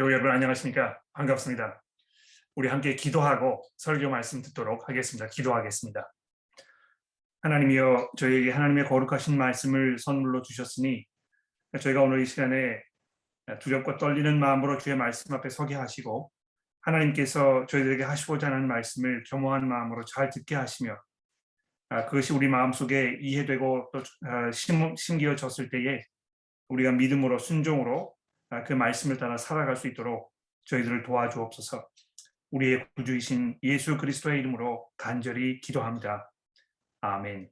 교회 여러분 안녕하십니까? 반갑습니다. 우리 함께 기도하고 설교 말씀 듣도록 하겠습니다. 기도하겠습니다. 하나님이여 저희에게 하나님의 거룩하신 말씀을 선물로 주셨으니 저희가 오늘 이 시간에 두렵고 떨리는 마음으로 주의 말씀 앞에 서게 하시고 하나님께서 저희들에게 하시고자 하는 말씀을 겸허한 마음으로 잘 듣게 하시며 아, 그것이 우리 마음속에 이해되고 또 아, 심기어졌을 때에 우리가 믿음으로 순종으로 아, 그 말씀을 따라 살아갈 수 있도록 저희들을 도와주옵소서. 우리의 구주이신 예수 그리스도의 이름으로 간절히 기도합니다. 아멘.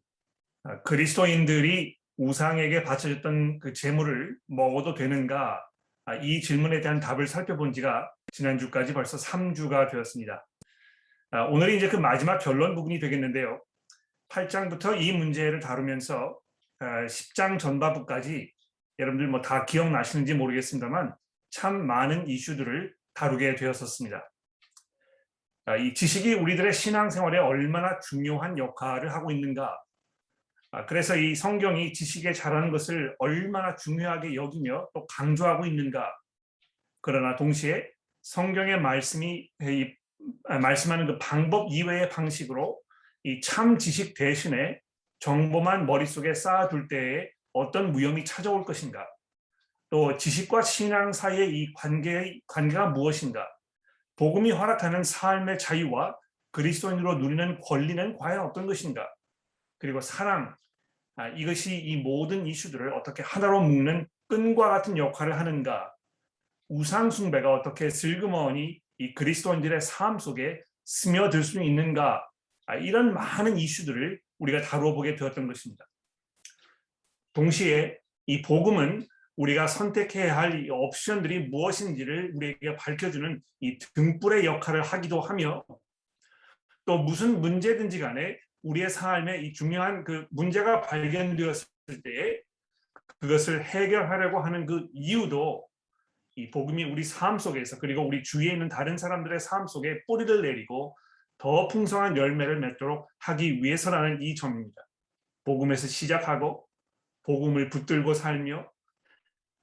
아, 그리스도인들이 우상에게 바쳐졌던 그 재물을 먹어도 되는가? 아, 이 질문에 대한 답을 살펴본 지가 지난주까지 벌써 3주가 되었습니다. 오늘이 이제 그 마지막 결론 부분이 되겠는데요. 8장부터 이 문제를 다루면서 10장 전반부까지 여러분들 뭐 다 기억나시는지 모르겠습니다만 참 많은 이슈들을 다루게 되었었습니다. 아, 이 지식이 우리들의 신앙생활에 얼마나 중요한 역할을 하고 있는가. 아, 그래서 이 성경이 지식에 잘하는 것을 얼마나 중요하게 여기며 또 강조하고 있는가. 그러나 동시에 성경의 말씀이 아, 말씀하는 그 방법 이외의 방식으로 이 참 지식 대신에 정보만 머릿속에 쌓아둘 때에 어떤 무형이 찾아올 것인가? 또 지식과 신앙 사이의 이 관계, 관계가 무엇인가? 복음이 허락하는 삶의 자유와 그리스도인으로 누리는 권리는 과연 어떤 것인가? 그리고 사랑, 아, 이것이 이 모든 이슈들을 어떻게 하나로 묶는 끈과 같은 역할을 하는가? 우상 숭배가 어떻게 슬그머니 이 그리스도인들의 삶 속에 스며들 수 있는가? 아, 이런 많은 이슈들을 우리가 다루어 보게 되었던 것입니다. 동시에 이 복음은 우리가 선택해야 할 옵션들이 무엇인지를 우리에게 밝혀주는 이 등불의 역할을 하기도 하며 또 무슨 문제든지 간에 우리의 삶에 이 중요한 그 문제가 발견되었을 때 그것을 해결하려고 하는 그 이유도 이 복음이 우리 삶 속에서 그리고 우리 주위에 있는 다른 사람들의 삶 속에 뿌리를 내리고 더 풍성한 열매를 맺도록 하기 위해서라는 이 점입니다. 복음에서 시작하고 복음을 붙들고 살며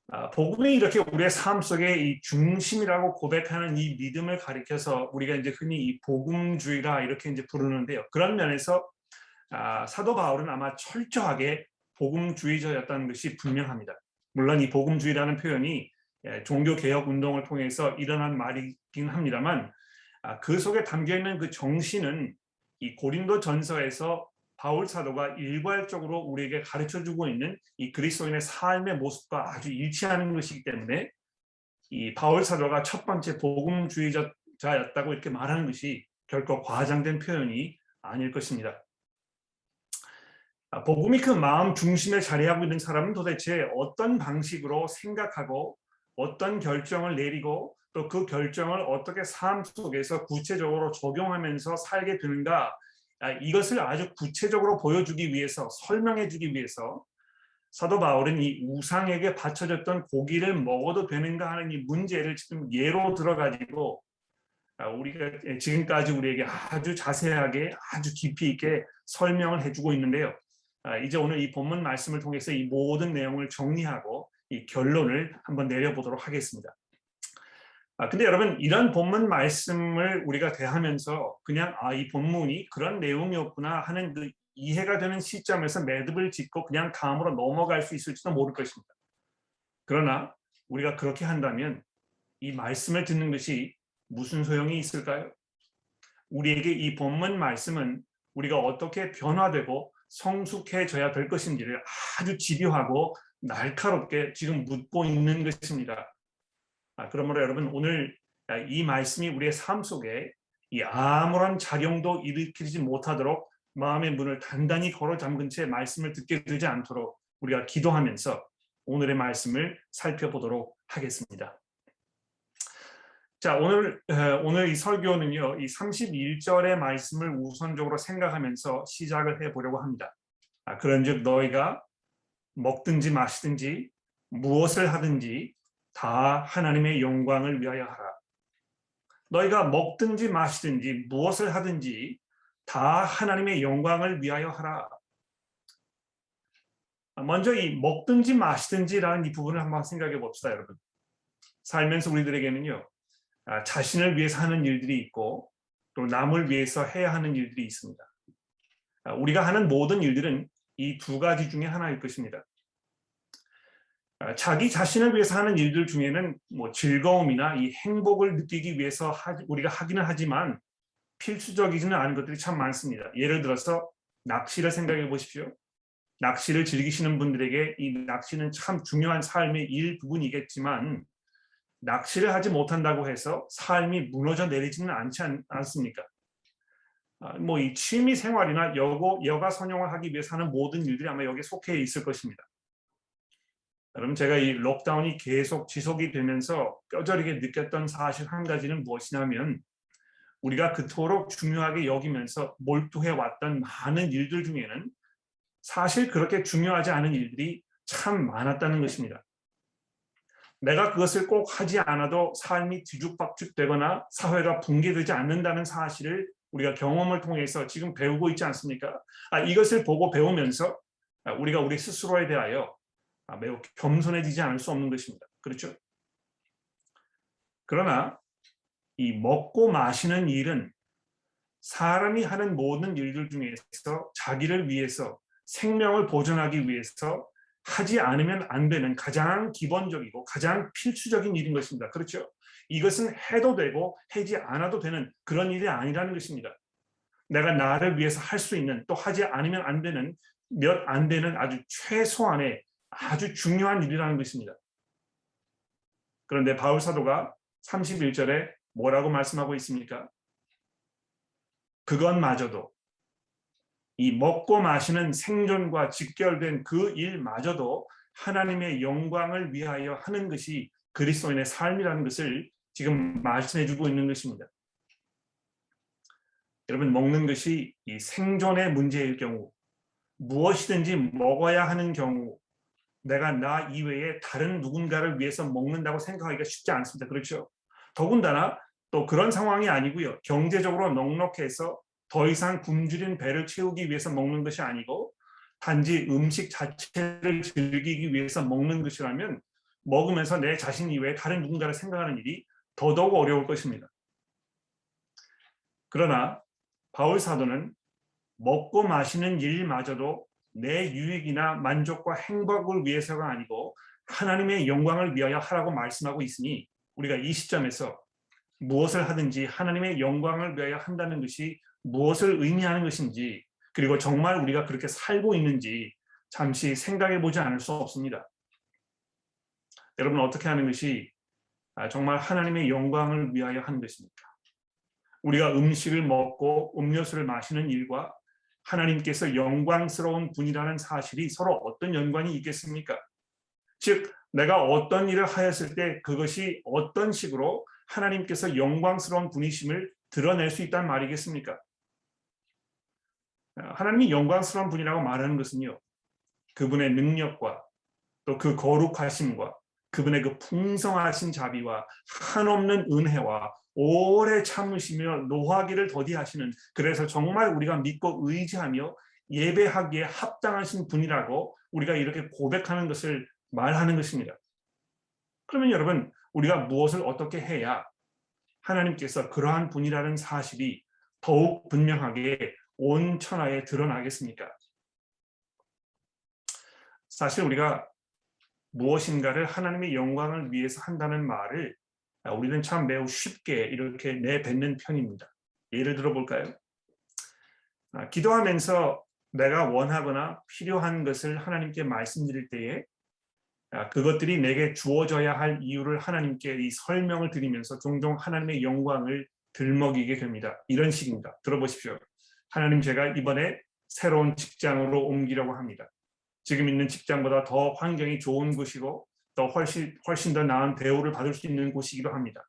아, 복음이 이렇게 우리의 삶 속에 이 중심이라고 고백하는 이 믿음을 가리켜서 우리가 이제 흔히 이 복음주의라 이렇게 이제 부르는데요. 그런 면에서 아, 사도 바울은 아마 철저하게 복음주의자였다는 것이 분명합니다. 물론 이 복음주의라는 표현이 예, 종교 개혁 운동을 통해서 일어난 말이긴 합니다만 아, 그 속에 담겨 있는 그 정신은 이 고린도 전서에서 바울 사도가 일괄적으로 우리에게 가르쳐 주고 있는 이 그리스도인의 삶의 모습과 아주 일치하는 것이기 때문에 이 바울 사도가 첫 번째 복음주의자였다고 이렇게 말하는 것이 결코 과장된 표현이 아닐 것입니다. 아, 복음이 그 마음 중심에 자리하고 있는 사람은 도대체 어떤 방식으로 생각하고 어떤 결정을 내리고 또 그 결정을 어떻게 삶 속에서 구체적으로 적용하면서 살게 되는가 아, 이것을 아주 구체적으로 보여주기 위해서 설명해 주기 위해서 사도 바울은 이 우상에게 바쳐졌던 고기를 먹어도 되는가 하는 이 문제를 지금 예로 들어가지고 아, 우리가 지금까지 우리에게 아주 자세하게 아주 깊이 있게 설명을 해주고 있는데요. 아, 이제 오늘 이 본문 말씀을 통해서 이 모든 내용을 정리하고 이 결론을 한번 내려보도록 하겠습니다. 아, 근데 여러분 이런 본문 말씀을 우리가 대하면서 그냥 아 이 본문이 그런 내용이었구나 하는 그 이해가 되는 시점에서 매듭을 짓고 그냥 다음으로 넘어갈 수 있을지도 모를 것입니다. 그러나 우리가 그렇게 한다면 이 말씀을 듣는 것이 무슨 소용이 있을까요? 우리에게 이 본문 말씀은 우리가 어떻게 변화되고 성숙해져야 될 것인지를 아주 집요하고 날카롭게 지금 묻고 있는 것입니다. 아, 그러므로 여러분 오늘 이 말씀이 우리의 삶 속에 이 아무런 작용도 일으키지 못하도록 마음의 문을 단단히 걸어 잠근 채 말씀을 듣게 되지 않도록 우리가 기도하면서 오늘의 말씀을 살펴보도록 하겠습니다. 자, 오늘 오늘 이 설교는요. 이 31절의 말씀을 우선적으로 생각하면서 시작을 해 보려고 합니다. 아, 그런즉 너희가 먹든지 마시든지 무엇을 하든지 다 하나님의 영광을 위하여 하라. 너희가 먹든지 마시든지 무엇을 하든지 다 하나님의 영광을 위하여 하라. 먼저 이 먹든지 마시든지라는 이 부분을 한번 생각해 봅시다, 여러분. 살면서 우리들에게는요 아, 자신을 위해서 하는 일들이 있고 또 남을 위해서 해야 하는 일들이 있습니다. 아, 우리가 하는 모든 일들은 이 두 가지 중에 하나일 것입니다. 아, 자기 자신을 위해서 하는 일들 중에는 뭐 즐거움이나 이 행복을 느끼기 위해서 하, 우리가 하기는 하지만 필수적이지는 않은 것들이 참 많습니다. 예를 들어서 낚시를 생각해 보십시오. 낚시를 즐기시는 분들에게 이 낚시는 참 중요한 삶의 일부분이겠지만 낚시를 하지 못한다고 해서 삶이 무너져 내리지는 않지 않, 않습니까? 아, 뭐이 취미 생활이나 여고 여가 선용을 하기 위해서 하는 모든 일들이 아마 여기에 속해 있을 것입니다. 여러분 제가 이 록다운이 계속 지속이 되면서 뼈저리게 느꼈던 사실 한 가지는 무엇이냐면 우리가 그토록 중요하게 여기면서 몰두해 왔던 많은 일들 중에는 사실 그렇게 중요하지 않은 일들이 참 많았다는 것입니다. 내가 그것을 꼭 하지 않아도 삶이 뒤죽박죽 되거나 사회가 붕괴되지 않는다는 사실을 우리가 경험을 통해서 지금 배우고 있지 않습니까? 아, 이것을 보고 배우면서 아, 우리가 우리 스스로에 대하여 아, 매우 겸손해지지 않을 수 없는 것입니다. 그렇죠? 그러나 이 먹고 마시는 일은 사람이 하는 모든 일들 중에서 자기를 위해서 생명을 보존하기 위해서 하지 않으면 안 되는 가장 기본적이고 가장 필수적인 일인 것입니다. 그렇죠? 이것은 해도 되고 하지 않아도 되는 그런 일이 아니라는 것입니다. 내가 나를 위해서 할 수 있는 또 하지 않으면 안 되는 몇 안 되는 아주 최소한의 아주 중요한 일이라는 것입니다. 그런데 바울 사도가 31절에 뭐라고 말씀하고 있습니까? 그것마저도 이 먹고 마시는 생존과 직결된 그 일마저도 하나님의 영광을 위하여 하는 것이 그리스도인의 삶이라는 것을 지금 말씀해 주고 있는 것입니다. 여러분 먹는 것이 이 생존의 문제일 경우 무엇이든지 먹어야 하는 경우 내가 나 이외에 다른 누군가를 위해서 먹는다고 생각하기가 쉽지 않습니다. 그렇죠? 더군다나 또 그런 상황이 아니고요. 경제적으로 넉넉해서 더 이상 굶주린 배를 채우기 위해서 먹는 것이 아니고 단지 음식 자체를 즐기기 위해서 먹는 것이라면 먹으면서 내 자신 이외에 다른 누군가를 생각하는 일이 더더욱 어려울 것입니다. 그러나 바울 사도는 먹고 마시는 일마저도 내 유익이나 만족과 행복을 위해서가 아니고 하나님의 영광을 위하여 하라고 말씀하고 있으니 우리가 이 시점에서 무엇을 하든지 하나님의 영광을 위하여 한다는 것이 무엇을 의미하는 것인지 그리고 정말 우리가 그렇게 살고 있는지 잠시 생각해 보지 않을 수 없습니다. 여러분 어떻게 하는 것이 아, 정말 하나님의 영광을 위하여 하는 것입니까? 우리가 음식을 먹고 음료수를 마시는 일과 하나님께서 영광스러운 분이라는 사실이 서로 어떤 연관이 있겠습니까? 즉 내가 어떤 일을 하였을 때 그것이 어떤 식으로 하나님께서 영광스러운 분이심을 드러낼 수 있다는 말이겠습니까? 하나님이 영광스러운 분이라고 말하는 것은요. 그분의 능력과 또 그 거룩하심과 그분의 그 풍성하신 자비와 한없는 은혜와 오래 참으시며 노하기를 더디하시는 그래서 정말 우리가 믿고 의지하며 예배하기에 합당하신 분이라고 우리가 이렇게 고백하는 것을 말하는 것입니다. 그러면 여러분 우리가 무엇을 어떻게 해야 하나님께서 그러한 분이라는 사실이 더욱 분명하게 온 천하에 드러나겠습니까? 사실 우리가 무엇인가를 하나님의 영광을 위해서 한다는 말을 우리는 참 매우 쉽게 이렇게 내뱉는 편입니다. 예를 들어 볼까요? 아, 기도하면서 내가 원하거나 필요한 것을 하나님께 말씀드릴 때에 아, 그것들이 내게 주어져야 할 이유를 하나님께 이 설명을 드리면서 종종 하나님의 영광을 들먹이게 됩니다. 이런 식입니다. 들어보십시오. 하나님 제가 이번에 새로운 직장으로 옮기려고 합니다. 지금 있는 직장보다 더 환경이 좋은 곳이고 더 훨씬 훨씬 더 나은 대우를 받을 수 있는 곳이기도 합니다.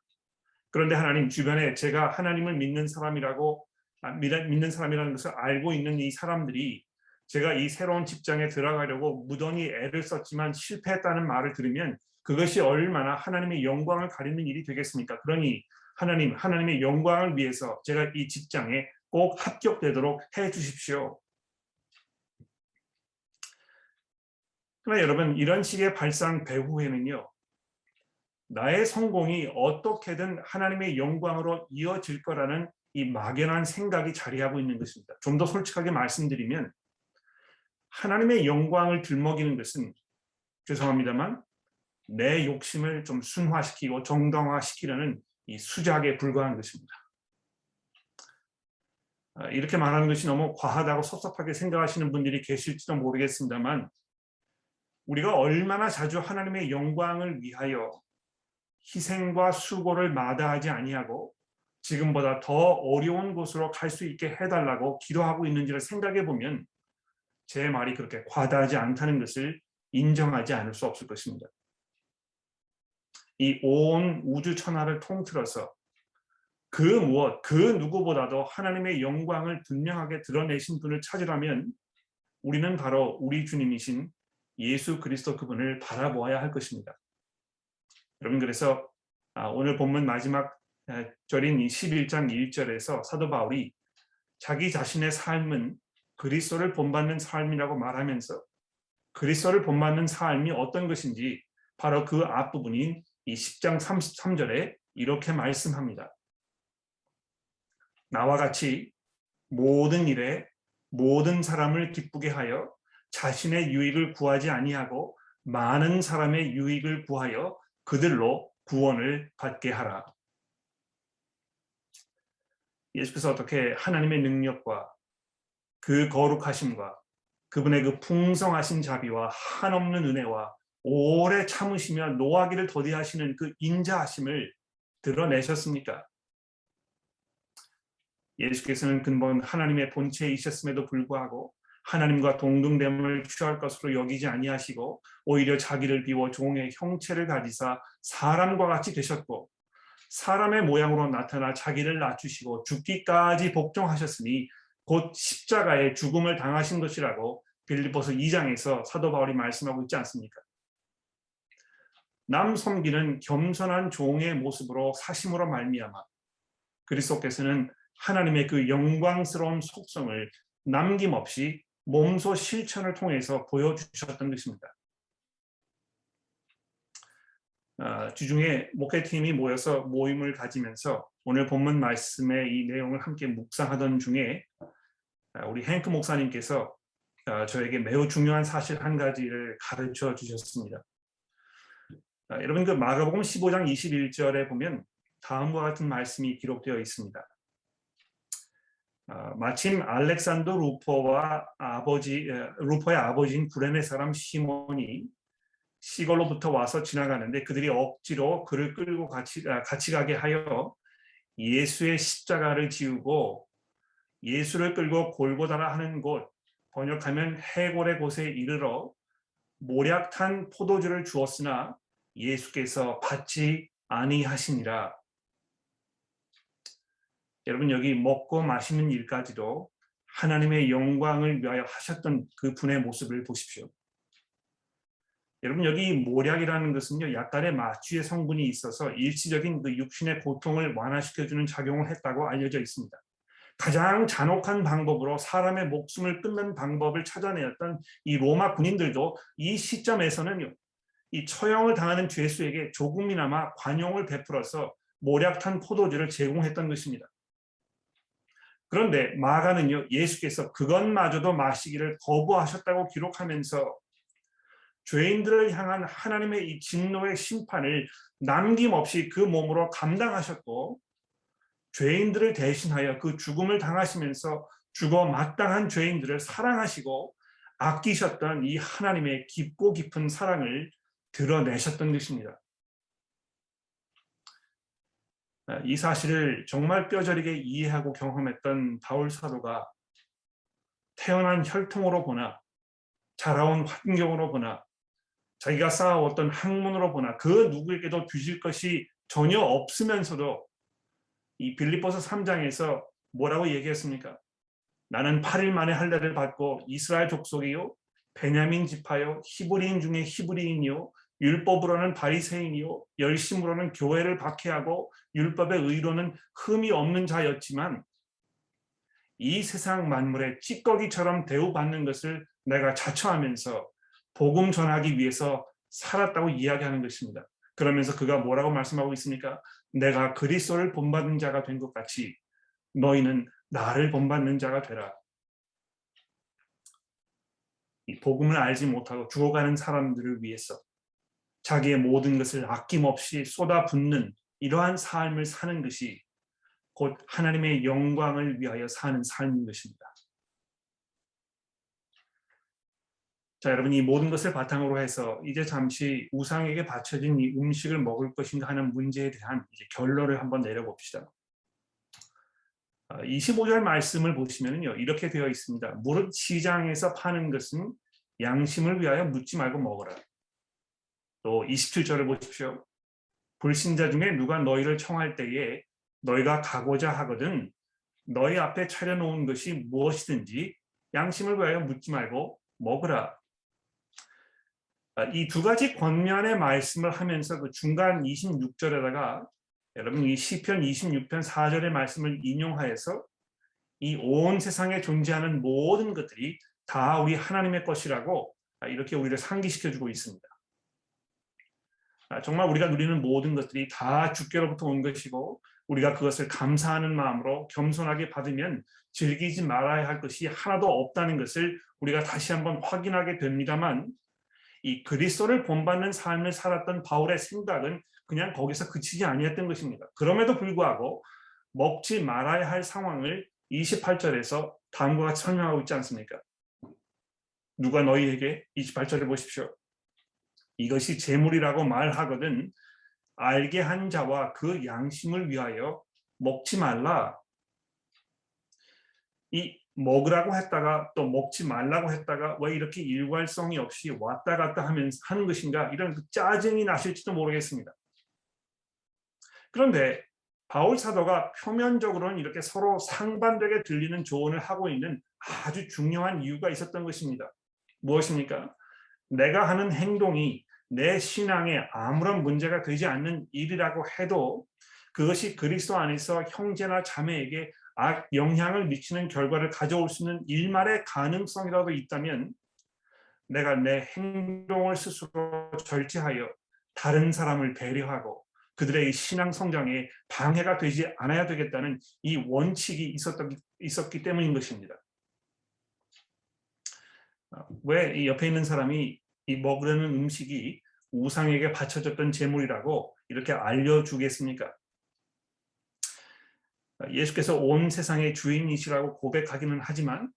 그런데 하나님 주변에 제가 하나님을 믿는 사람이라고 아, 믿는 사람이라는 것을 알고 있는 이 사람들이 제가 이 새로운 직장에 들어가려고 무던히 애를 썼지만 실패했다는 말을 들으면 그것이 얼마나 하나님의 영광을 가리는 일이 되겠습니까? 그러니 하나님, 하나님의 영광을 위해서 제가 이 직장에 꼭 합격되도록 해 주십시오. 그러나 여러분 이런 식의 발상 배후에는요. 나의 성공이 어떻게든 하나님의 영광으로 이어질 거라는 이 막연한 생각이 자리하고 있는 것입니다. 좀 더 솔직하게 말씀드리면 하나님의 영광을 들먹이는 것은 죄송합니다만 내 욕심을 좀 순화시키고 정당화시키려는 이 수작에 불과한 것입니다. 아, 이렇게 말하는 것이 너무 과하다고 섭섭하게 생각하시는 분들이 계실지도 모르겠습니다만 우리가 얼마나 자주 하나님의 영광을 위하여 희생과 수고를 마다하지 아니하고 지금보다 더 어려운 곳으로 갈 수 있게 해달라고 기도하고 있는지를 생각해 보면 제 말이 그렇게 과다하지 않다는 것을 인정하지 않을 수 없을 것입니다. 이 온 우주 천하를 통틀어서 그 무엇, 그 누구보다도 하나님의 영광을 분명하게 드러내신 분을 찾으라면 우리는 바로 우리 주님이신 예수 그리스도 그분을 바라보아야 할 것입니다. 여러분 그래서 아, 오늘 본문 마지막 절인 11장 1절에서 사도 바울이 자기 자신의 삶은 그리스도를 본받는 삶이라고 말하면서 그리스도를 본받는 삶이 어떤 것인지 바로 그 앞부분인 이 10장 33절에 이렇게 말씀합니다. 나와 같이 모든 일에 모든 사람을 기쁘게 하여 자신의 유익을 구하지 아니하고 많은 사람의 유익을 구하여 그들로 구원을 받게 하라. 예수께서 어떻게 하나님의 능력과 그 거룩하심과 그분의 그 풍성하신 자비와 한없는 은혜와 오래 참으시며 노하기를 더디하시는 그 인자하심을 드러내셨습니까? 예수께서는 근본 하나님의 본체이셨음에도 불구하고 하나님과 동등됨을 취할 것으로 여기지 아니하시고 오히려 자기를 비워 종의 형체를 가지사 사람과 같이 되셨고 사람의 모양으로 나타나 자기를 낮추시고 죽기까지 복종하셨으니 곧 십자가의 죽음을 당하신 것이라고 빌립보서 2장에서 사도 바울이 말씀하고 있지 않습니까? 남 섬기는 겸손한 종의 모습으로 사심으로 말미암아 그리스도께서는 하나님의 그 영광스러운 속성을 남김없이 몸소 실천을 통해서 보여주셨던 것입니다. 아, 주중에 목회팀이 모여서 모임을 가지면서 오늘 본문 말씀의 이 내용을 함께 묵상하던 중에 아, 우리 행크 목사님께서 아, 저에게 매우 중요한 사실 한 가지를 가르쳐 주셨습니다. 여러분 그 마가복음 15장 21절에 보면 다음과 같은 말씀이 기록되어 있습니다. 마침 알렉산더 루퍼와 아버지 루퍼의 아버지인 구레네 사람 시몬이 시골로부터 와서 지나가는데 그들이 억지로 그를 끌고 같이, 아, 같이 가게 하여 예수의 십자가를 지우고 예수를 끌고 골고다라 하는 곳 번역하면 해골의 곳에 이르러 모략탄 포도주를 주었으나 예수께서 받지 아니하시니라. 여러분 여기 먹고 마시는 일까지도 하나님의 영광을 위하여 하셨던 그 분의 모습을 보십시오. 여러분 여기 모략이라는 것은요 약간의 마취의 성분이 있어서 일시적인 그 육신의 고통을 완화시켜주는 작용을 했다고 알려져 있습니다. 가장 잔혹한 방법으로 사람의 목숨을 끊는 방법을 찾아내었던 이 로마 군인들도 이 시점에서는요 이 처형을 당하는 죄수에게 조금이나마 관용을 베풀어서 모략탄 포도주를 제공했던 것입니다. 그런데 마가는요 예수께서 그것마저도 마시기를 거부하셨다고 기록하면서 죄인들을 향한 하나님의 이 진노의 심판을 남김없이 그 몸으로 감당하셨고 죄인들을 대신하여 그 죽음을 당하시면서 죽어 마땅한 죄인들을 사랑하시고 아끼셨던 이 하나님의 깊고 깊은 사랑을 드러내셨던 것입니다. 이 사실을 정말 뼈저리게 이해하고 경험했던 바울 사도가 태어난 혈통으로 보나 자라온 환경으로 보나 자기가 쌓아왔던 학문으로 보나 그 누구에게도 뒤질 것이 전혀 없으면서도 이 빌립보서 3장에서 뭐라고 얘기했습니까? 나는 8일 만에 할례를 받고 이스라엘 족속이요 베냐민 지파요 히브리인 중에 히브리인이요 율법으로는 바리새인이요 열심으로는 교회를 박해하고 율법의 의로는 흠이 없는 자였지만 이 세상 만물의 찌꺼기처럼 대우받는 것을 내가 자처하면서 복음 전하기 위해서 살았다고 이야기하는 것입니다. 그러면서 그가 뭐라고 말씀하고 있습니까? 내가 그리스도를 본받은 자가 된 것 같이 너희는 나를 본받는 자가 되라. 이 복음을 알지 못하고 죽어가는 사람들을 위해서 자기의 모든 것을 아낌없이 쏟아붓는 이러한 삶을 사는 것이 곧 하나님의 영광을 위하여 사는 삶인 것입니다. 자, 여러분 이 모든 것을 바탕으로 해서 이제 잠시 우상에게 바쳐진 이 음식을 먹을 것인가 하는 문제에 대한 결론을 한번 내려봅시다. 25절 말씀을 보시면요 이렇게 되어 있습니다. 무릇 시장에서 파는 것은 양심을 위하여 묻지 말고 먹어라. 또 27절을 보십시오. 불신자 중에 누가 너희를 청할 때에 너희가 가고자 하거든 너희 앞에 차려놓은 것이 무엇이든지 양심을 위하여 묻지 말고 먹으라. 이 두 가지 권면의 말씀을 하면서 그 중간 26절에다가 여러분 이 시편 26편 4절의 말씀을 인용하여서 이 온 세상에 존재하는 모든 것들이 다 우리 하나님의 것이라고 이렇게 우리를 상기시켜 주고 있습니다. 정말 우리가 누리는 모든 것들이 다 주께로부터 온 것이고 우리가 그것을 감사하는 마음으로 겸손하게 받으면 즐기지 말아야 할 것이 하나도 없다는 것을 우리가 다시 한번 확인하게 됩니다만 이 그리스도를 본받는 삶을 살았던 바울의 생각은 그냥 거기서 그치지 아니했던 것입니다. 그럼에도 불구하고 먹지 말아야 할 상황을 28절에서 다음과 같이 설명하고 있지 않습니까? 누가 너희에게 28절에 보십시오. 이것이 재물이라고 말하거든 알게 한 자와 그 양심을 위하여 먹지 말라. 이 먹으라고 했다가 또 먹지 말라고 했다가 왜 이렇게 일관성이 없이 왔다 갔다 하면서 하는 것인가 이런 그 짜증이 나실지도 모르겠습니다. 그런데 바울 사도가 표면적으로는 이렇게 서로 상반되게 들리는 조언을 하고 있는 아주 중요한 이유가 있었던 것입니다. 무엇입니까? 내가 하는 행동이 내 신앙에 아무런 문제가 되지 않는 일이라고 해도 그것이 그리스도 안에서 형제나 자매에게 악 영향을 미치는 결과를 가져올 수 있는 일말의 가능성이라도 있다면 내가 내 행동을 스스로 절제하여 다른 사람을 배려하고 그들의 신앙 성장에 방해가 되지 않아야 되겠다는 이 원칙이 있었기, 있었기 때문인 것입니다. 아, 왜 옆에 있는 사람이 이 먹으려는 음식이 우상에게 바쳐졌던 제물이라고 이렇게 알려주겠습니까? 예수께서 온 세상의 주인이시라고 고백하기는 하지만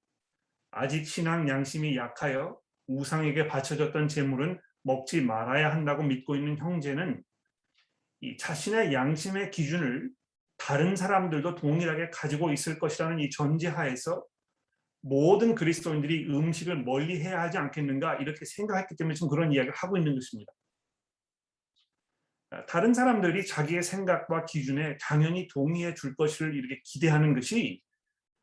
아직 신앙 양심이 약하여 우상에게 바쳐졌던 제물은 먹지 말아야 한다고 믿고 있는 형제는 이 자신의 양심의 기준을 다른 사람들도 동일하게 가지고 있을 것이라는 이 전제하에서 모든 그리스도인들이 음식을 멀리 해야 하지 않겠는가 이렇게 생각했기 때문에 지금 그런 이야기를 하고 있는 것입니다. 다른 사람들이 자기의 생각과 기준에 당연히 동의해 줄 것을 이렇게 기대하는 것이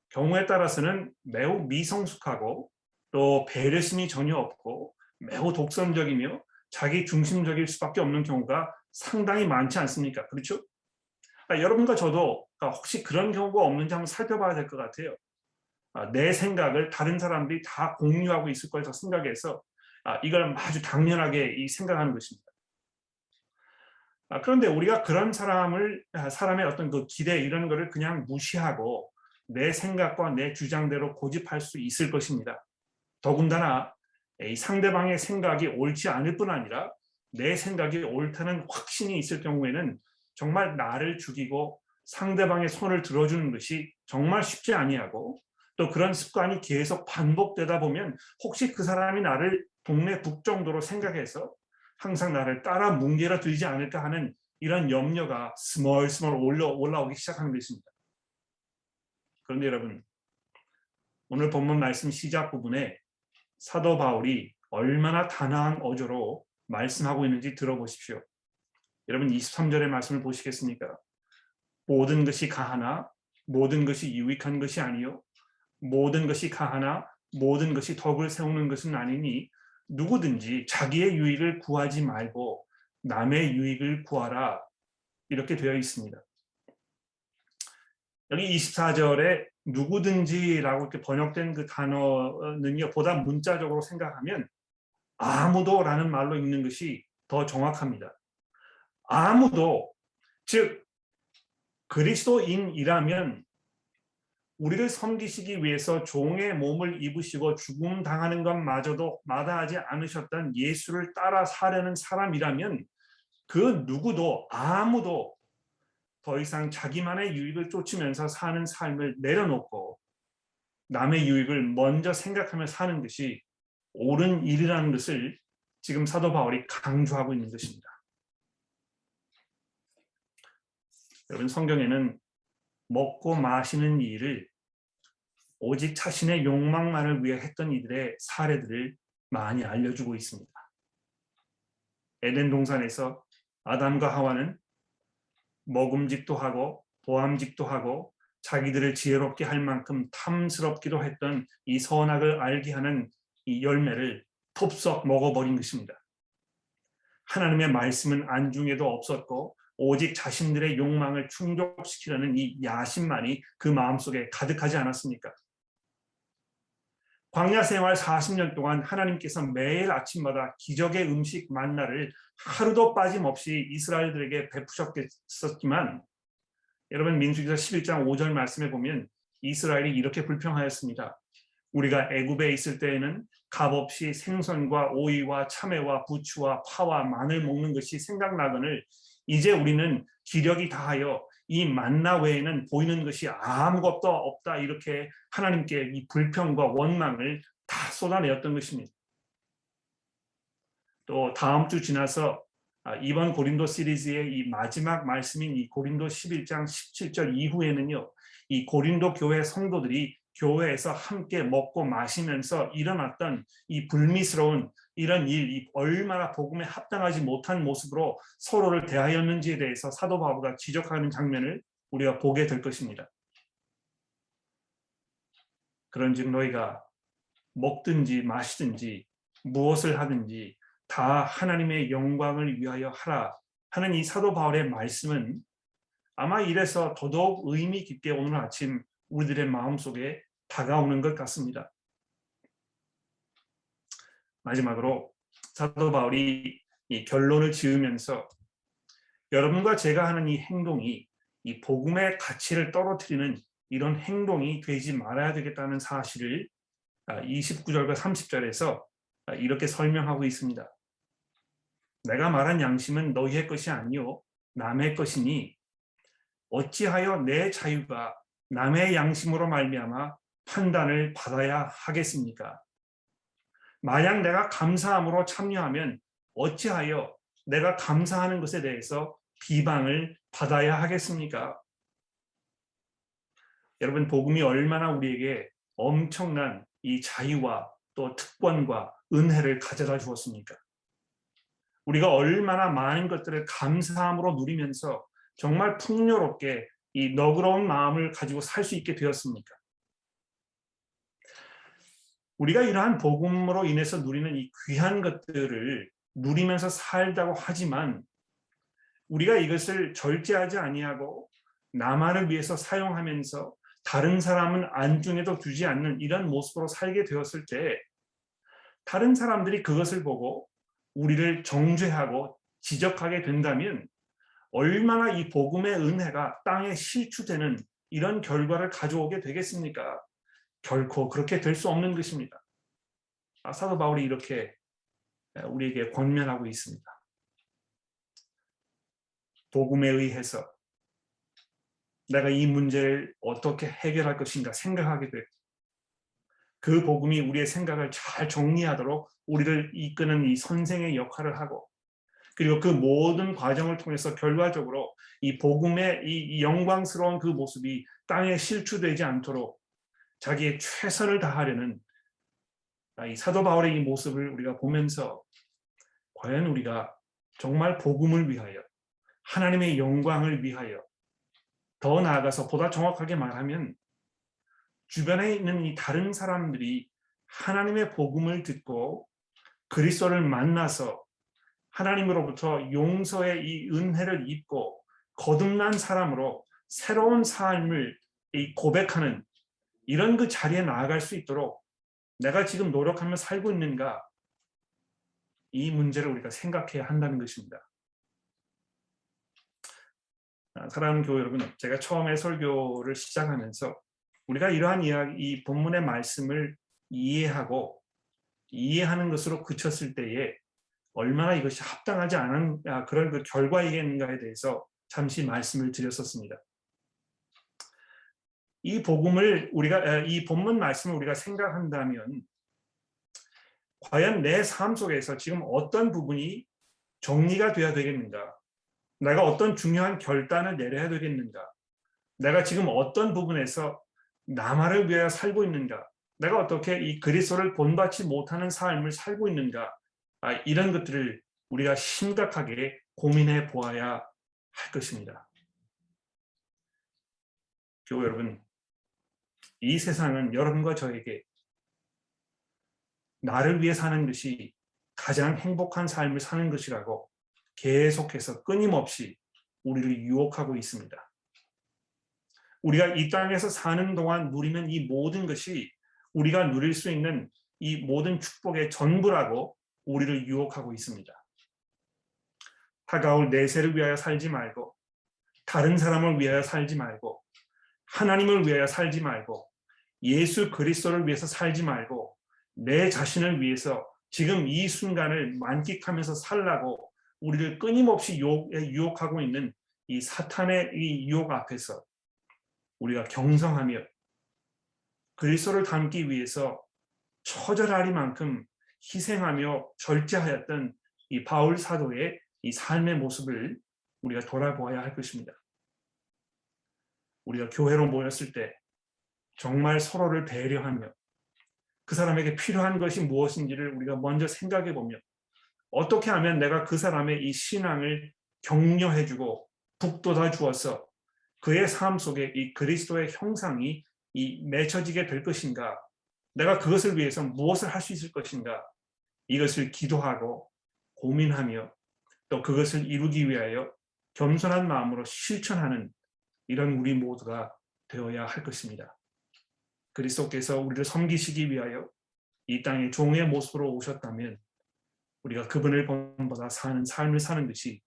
경우에 따라서는 매우 미성숙하고 또 배려심이 전혀 없고 매우 독선적이며 자기 중심적일 수밖에 없는 경우가 상당히 많지 않습니까? 그렇죠? 아, 여러분과 저도 아, 혹시 그런 경우가 없는지 한번 살펴봐야 될 것 같아요. 아, 내 생각을 다른 사람들이 다 공유하고 있을 거라고 생각해서 아, 이걸 아주 당연하게 이 생각하는 것입니다. 아, 그런데 우리가 그런 사람을 사람의 어떤 그 기대 이런 거를 그냥 무시하고 내 생각과 내 주장대로 고집할 수 있을 것입니다. 더군다나 이 상대방의 생각이 옳지 않을 뿐 아니라 내 생각이 옳다는 확신이 있을 경우에는 정말 나를 죽이고 상대방의 손을 들어주는 것이 정말 쉽지 아니하고 또 그런 습관이 계속 반복되다 보면 혹시 그 사람이 나를 동네 북 정도로 생각해서 항상 나를 따라 뭉개려 들지 않을까 하는 이런 염려가 스멀스멀 올라, 올라오기 시작하는 것입니다. 그런데 여러분 오늘 본문 말씀 시작 부분에 사도 바울이 얼마나 단아한 어조로 말씀하고 있는지 들어보십시오. 여러분 23절의 말씀을 보시겠습니까? 모든 것이 가하나 모든 것이 유익한 것이 아니요 모든 것이 가하나 모든 것이 덕을 세우는 것은 아니니 누구든지 자기의 유익을 구하지 말고 남의 유익을 구하라 이렇게 되어 있습니다. 여기 24절에 누구든지라고 이렇게 번역된 그 단어는요 보다 문자적으로 생각하면 아무도라는 말로 읽는 것이 더 정확합니다. 아무도 즉 그리스도인이라면 우리를 섬기시기 위해서 종의 몸을 입으시고 죽음 당하는 것마저도 마다하지 않으셨던 예수를 따라 사려는 사람이라면 그 누구도 아무도 더 이상 자기만의 유익을 쫓으면서 사는 삶을 내려놓고 남의 유익을 먼저 생각하며 사는 것이 옳은 일이라는 것을 지금 사도 바울이 강조하고 있는 것입니다. 여러분 성경에는 먹고 마시는 일을 오직 자신의 욕망만을 위해 했던 이들의 사례들을 많이 알려주고 있습니다. 에덴 동산에서 아담과 하와는 먹음직도 하고 보암직도 하고 자기들을 지혜롭게 할 만큼 탐스럽기도 했던 이 선악을 알게 하는 이 열매를 톱썩 먹어버린 것입니다. 하나님의 말씀은 안중에도 없었고 오직 자신들의 욕망을 충족시키려는 이 야심만이 그 마음속에 가득하지 않았습니까? 광야 생활 40년 동안 하나님께서 매일 아침마다 기적의 음식 만나를 하루도 빠짐없이 이스라엘들에게 베푸셨겠었지만 여러분 민수기서 11장 5절 말씀에 보면 이스라엘이 이렇게 불평하였습니다. 우리가 애굽에 있을 때에는 값없이 생선과 오이와 참외와 부추와 파와 마늘 먹는 것이 생각나거늘 이제 우리는 기력이 다하여 이 만나 외에는 보이는 것이 아무것도 없다 이렇게 하나님께 이 불평과 원망을 다 쏟아내었던 것입니다. 또 다음 주 지나서 아, 이번 고린도 시리즈의 이 마지막 말씀인 이 고린도 11장 17절 이후에는요. 이 고린도 교회 성도들이 교회에서 함께 먹고 마시면서 일어났던 이 불미스러운 이런 일, 이 얼마나 복음에 합당하지 못한 모습으로 서로를 대하였는지에 대해서 사도 바울가 지적하는 장면을 우리가 보게 될 것입니다. 그런즉 너희가 먹든지 마시든지 무엇을 하든지 다 하나님의 영광을 위하여 하라 하는 이 사도 바울의 말씀은 아마 이래서 더더욱 의미 깊게 오늘 아침 우리들의 마음속에 다가오는 것 같습니다. 마지막으로 사도 바울이 이 결론을 지으면서 여러분과 제가 하는 이 행동이 이 복음의 가치를 떨어뜨리는 이런 행동이 되지 말아야 되겠다는 사실을 29절과 아, 30절에서 아, 이렇게 설명하고 있습니다. 내가 말한 양심은 너희의 것이 아니요 남의 것이니 어찌하여 내 자유가 남의 양심으로 말미암아 판단을 받아야 하겠습니까? 만약 내가 감사함으로 참여하면 어찌하여 내가 감사하는 것에 대해서 비방을 받아야 하겠습니까? 여러분 복음이 얼마나 우리에게 엄청난 이 자유와 또 특권과 은혜를 가져다 주었습니까? 우리가 얼마나 많은 것들을 감사함으로 누리면서 정말 풍요롭게 이 너그러운 마음을 가지고 살 수 있게 되었습니까? 우리가 이러한 복음으로 인해서 누리는 이 귀한 것들을 누리면서 살다고 하지만 우리가 이것을 절제하지 아니하고 나만을 위해서 사용하면서 다른 사람은 안중에도 두지 않는 이런 모습으로 살게 되었을 때 다른 사람들이 그것을 보고 우리를 정죄하고 지적하게 된다면 얼마나 이 복음의 은혜가 땅에 실추되는 이런 결과를 가져오게 되겠습니까? 결코 그렇게 될 수 없는 것입니다. 아, 사도 바울이 이렇게 우리에게 권면하고 있습니다. 복음에 의해서 내가 이 문제를 어떻게 해결할 것인가 생각하게 되고 그 복음이 우리의 생각을 잘 정리하도록 우리를 이끄는 이 선생의 역할을 하고 그리고 그 모든 과정을 통해서 결과적으로 이 복음의 이 영광스러운 그 모습이 땅에 실추되지 않도록 자기의 최선을 다하려는 이 사도 바울의 이 모습을 우리가 보면서 과연 우리가 정말 복음을 위하여 하나님의 영광을 위하여 더 나아가서 보다 정확하게 말하면 주변에 있는 이 다른 사람들이 하나님의 복음을 듣고 그리스도를 만나서 하나님으로부터 용서의 이 은혜를 입고 거듭난 사람으로 새로운 삶을 고백하는 이런 그 자리에 나아갈 수 있도록 내가 지금 노력하며 살고 있는가 이 문제를 우리가 생각해야 한다는 것입니다. 아, 사랑하는 교회 여러분, 제가 처음에 설교를 시작하면서 우리가 이러한 이야기, 이 본문의 말씀을 이해하고 이해하는 것으로 그쳤을 때에 얼마나 이것이 합당하지 않은 아, 그런 그 결과이겠는가에 대해서 잠시 말씀을 드렸었습니다. 이 복음을 우리가 아, 이 본문 말씀을 우리가 생각한다면 과연 내 삶 속에서 지금 어떤 부분이 정리가 돼야 되겠는가? 내가 어떤 중요한 결단을 내려야 되겠는가? 내가 지금 어떤 부분에서 나만을 위하여 살고 있는가? 내가 어떻게 이 그리스도를 본받지 못하는 삶을 살고 있는가? 아, 이런 것들을 우리가 심각하게 고민해 보아야 할 것입니다. 교회 여러분, 이 세상은 여러분과 저에게 나를 위해 사는 것이 가장 행복한 삶을 사는 것이라고 계속해서 끊임없이 우리를 유혹하고 있습니다. 우리가 이 땅에서 사는 동안 누리는 이 모든 것이 우리가 누릴 수 있는 이 모든 축복의 전부라고 우리를 유혹하고 있습니다. 다가올 내세를 위하여 살지 말고 다른 사람을 위하여 살지 말고 하나님을 위하여 살지 말고 예수 그리스도를 위해서 살지 말고 내 자신을 위해서 지금 이 순간을 만끽하면서 살라고 우리를 끊임없이 유혹, 하고 있는 이 사탄의 이 유혹 앞에서 우리가 경성하며 그리스도를 닮기 위해서 처절하리만큼 희생하며 절제하였던 이 바울 사도의 이 삶의 모습을 우리가 돌아보아야 할 것입니다. 우리가 교회로 모였을 때 정말 서로를 배려하며 그 사람에게 필요한 것이 무엇인지를 우리가 먼저 생각해 보며 어떻게 하면 내가 그 사람의 이 신앙을 격려해 주고 북돋아 주어서 그의 삶 속에 이 그리스도의 형상이 이 맺혀지게 될 것인가? 내가 그것을 위해서 무엇을 할 수 있을 것인가? 이것을 기도하고 고민하며 또 그것을 이루기 위하여 겸손한 마음으로 실천하는 이런 우리 모두가 되어야 할 것입니다. 그리스도께서 우리를 섬기시기 위하여 이 땅에 종의 모습으로 오셨다면 우리가 그분을 본보다 사는 삶을 사는 것이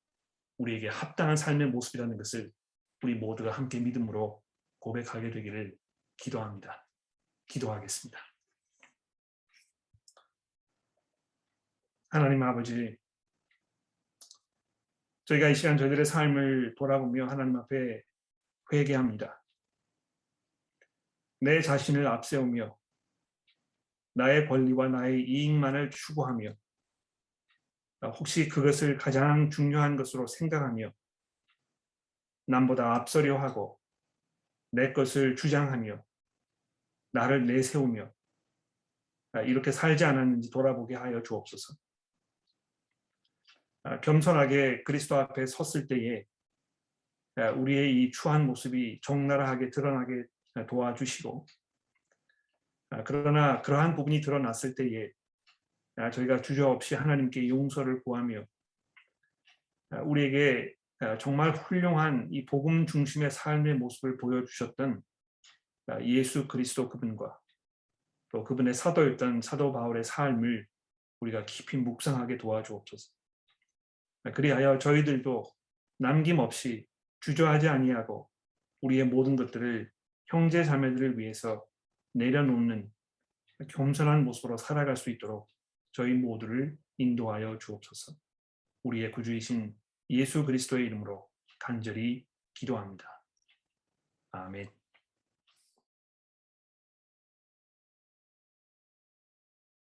우리에게 합당한 삶의 모습이라는 것을 우리 모두가 함께 믿음으로 고백하게 되기를 기도합니다. 기도하겠습니다. 하나님 아버지, 저희가 이 시간 저희들의 삶을 돌아보며 하나님 앞에 회개합니다. 내 자신을 앞세우며 나의 권리와 나의 이익만을 추구하며 혹시 그것을 가장 중요한 것으로 생각하며 남보다 앞서려 하고 내 것을 주장하며 나를 내세우며 이렇게 살지 않았는지 돌아보게 하여 주옵소서. 겸손하게 그리스도 앞에 섰을 때에 우리의 이 추한 모습이 적나라하게 드러나게 도와주시고 아, 그러나 그러한 부분이 드러났을 때에 아, 저희가 주저없이 하나님께 용서를 구하며 아, 우리에게 정말 훌륭한 이 복음 중심의 삶의 모습을 보여주셨던 예수 그리스도 그분과 또 그분의 사도였던 사도 바울의 삶을 우리가 깊이 묵상하게 도와주옵소서. 그리하여 저희들도 남김없이 주저하지 아니하고 우리의 모든 것들을 형제 자매들을 위해서 내려놓는 겸손한 모습으로 살아갈 수 있도록 저희 모두를 인도하여 주옵소서. 우리의 구주이신 예수 그리스도의 이름으로 간절히 기도합니다. 아멘.